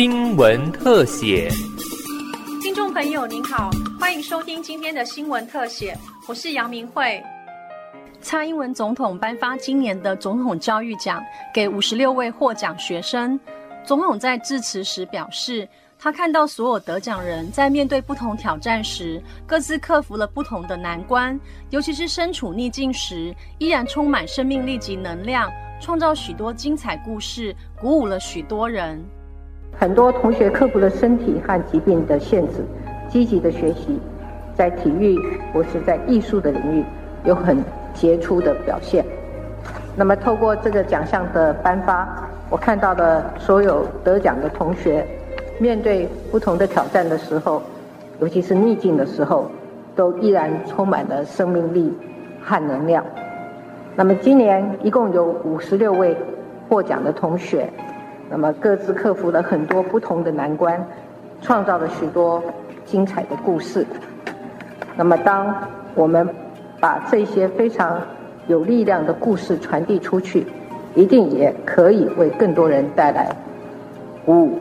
新闻特写。听众朋友您好，欢迎收听今天的新闻特写，我是杨明慧。蔡英文总统颁发今年的总统教育奖给五十六位获奖学生。总统在致辞时表示，他看到所有得奖人在面对不同挑战时，各自克服了不同的难关，尤其是身处逆境时，依然充满生命力及能量，创造许多精彩故事，鼓舞了许多人。很多同学克服了身体和疾病的限制，积极的学习，在体育或是在艺术的领域有很杰出的表现。那么，透过这个奖项的颁发，我看到了所有得奖的同学，面对不同的挑战的时候，尤其是逆境的时候，都依然充满了生命力和能量。那么，今年一共有五十六位获奖的同学。那么各自克服了很多不同的难关，创造了许多精彩的故事。那么当我们把这些非常有力量的故事传递出去，一定也可以为更多人带来鼓舞。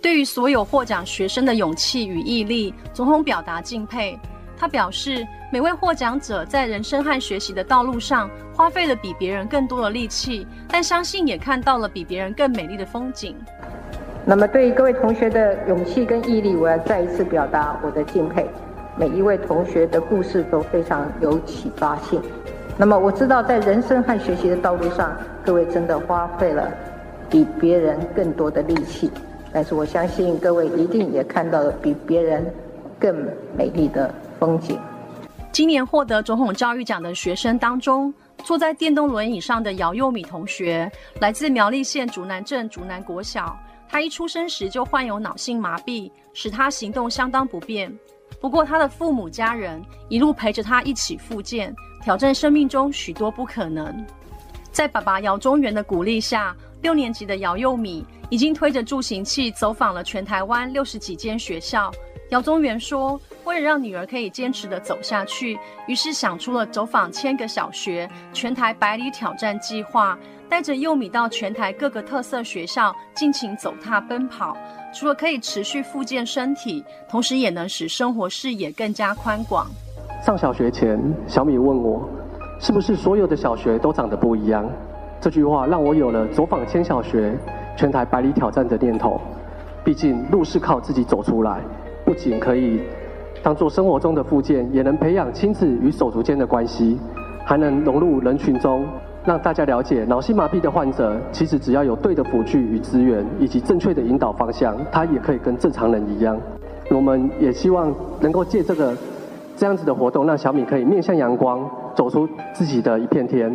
对于所有获奖学生的勇气与毅力，总统表达敬佩。他表示，每位获奖者在人生和学习的道路上花费了比别人更多的力气，但相信也看到了比别人更美丽的风景。那么，对于各位同学的勇气跟毅力，我要再一次表达我的敬佩。每一位同学的故事都非常有启发性。那么，我知道在人生和学习的道路上，各位真的花费了比别人更多的力气，但是我相信各位一定也看到了比别人更美丽的。风景。今年获得总统教育奖的学生当中，坐在电动轮椅上的姚佑米同学，来自苗栗县竹南镇竹南国小。他一出生时就患有脑性麻痹，使他行动相当不便。不过，他的父母家人一路陪着他一起复健，挑战生命中许多不可能。在爸爸姚中元的鼓励下，六年级的姚佑米已经推着助行器走访了全台湾六十几间学校。姚宗元说：“为了让女儿可以坚持的走下去，于是想出了走访千个小学、全台百里挑战计划，带着幼米到全台各个特色学校尽情走踏奔跑。除了可以持续复健身体，同时也能使生活视野更加宽广。”上小学前，小米问我：“是不是所有的小学都长得不一样？”这句话让我有了走访千小学、全台百里挑战的念头。毕竟路是靠自己走出来。不仅可以当做生活中的附件，也能培养亲子与手足间的关系，还能融入人群中，让大家了解脑性麻痹的患者，其实只要有对的辅具与资源，以及正确的引导方向，他也可以跟正常人一样。我们也希望能够借这个这样子的活动，让小米可以面向阳光，走出自己的一片天。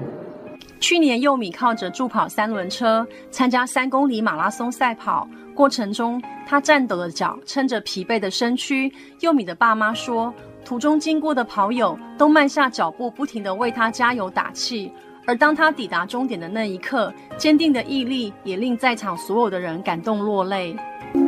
去年，幼米靠着助跑三轮车参加三公里马拉松赛跑。过程中，他颤抖的脚撑着疲惫的身躯。幼米的爸妈说，途中经过的跑友都慢下脚步，不停地为他加油打气。而当他抵达终点的那一刻，坚定的毅力也令在场所有的人感动落泪。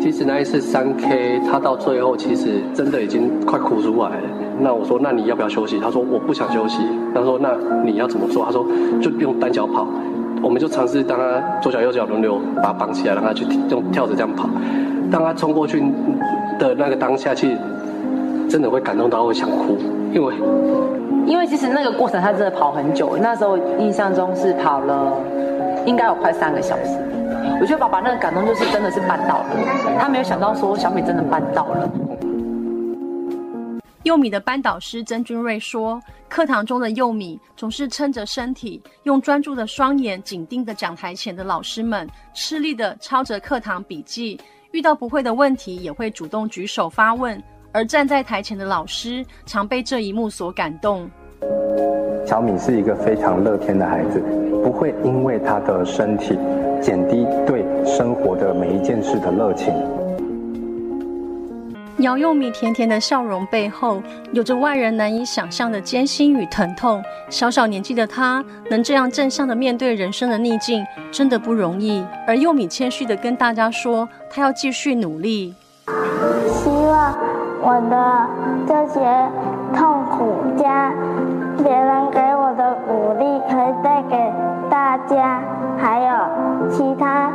其实那一次三 K，他到最后其实真的已经快哭出来了。那我说，那你要不要休息？他说我不想休息。他说那你要怎么做？他说就用单脚跑。我们就尝试当他左脚右脚轮流把他绑起来，让他去用跳着这样跑。当他冲过去的那个当下，去真的会感动到会想哭，因为因为其实那个过程他真的跑很久，那时候印象中是跑了应该有快三个小时。我觉得爸爸那个感动就是真的是办到了，他没有想到说小美真的办到了。幼米的班导师曾君瑞说：“课堂中的幼米总是撑着身体，用专注的双眼紧盯着讲台前的老师们，吃力的抄着课堂笔记。遇到不会的问题，也会主动举手发问。而站在台前的老师，常被这一幕所感动。小米是一个非常乐天的孩子，不会因为他的身体减低对生活的每一件事的热情。”姚幼米甜甜的笑容背后，有着外人难以想象的艰辛与疼痛。小小年纪的他，能这样正向的面对人生的逆境，真的不容易。而幼米谦虚的跟大家说，他要继续努力。希望我的这些痛苦加别人给我的鼓励，可以带给大家，还有其他。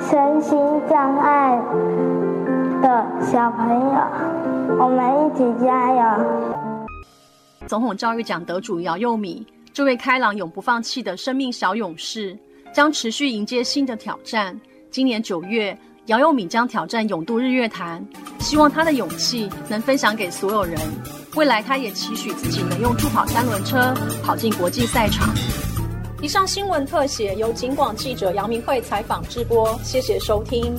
身心障碍的小朋友，我们一起加油！总统教育奖得主姚佑米，这位开朗永不放弃的生命小勇士，将持续迎接新的挑战。今年九月，姚佑米将挑战勇渡日月潭，希望他的勇气能分享给所有人。未来，他也期许自己能用助跑三轮车跑进国际赛场。以上新闻特写由警广记者杨明慧采访直播，谢谢收听。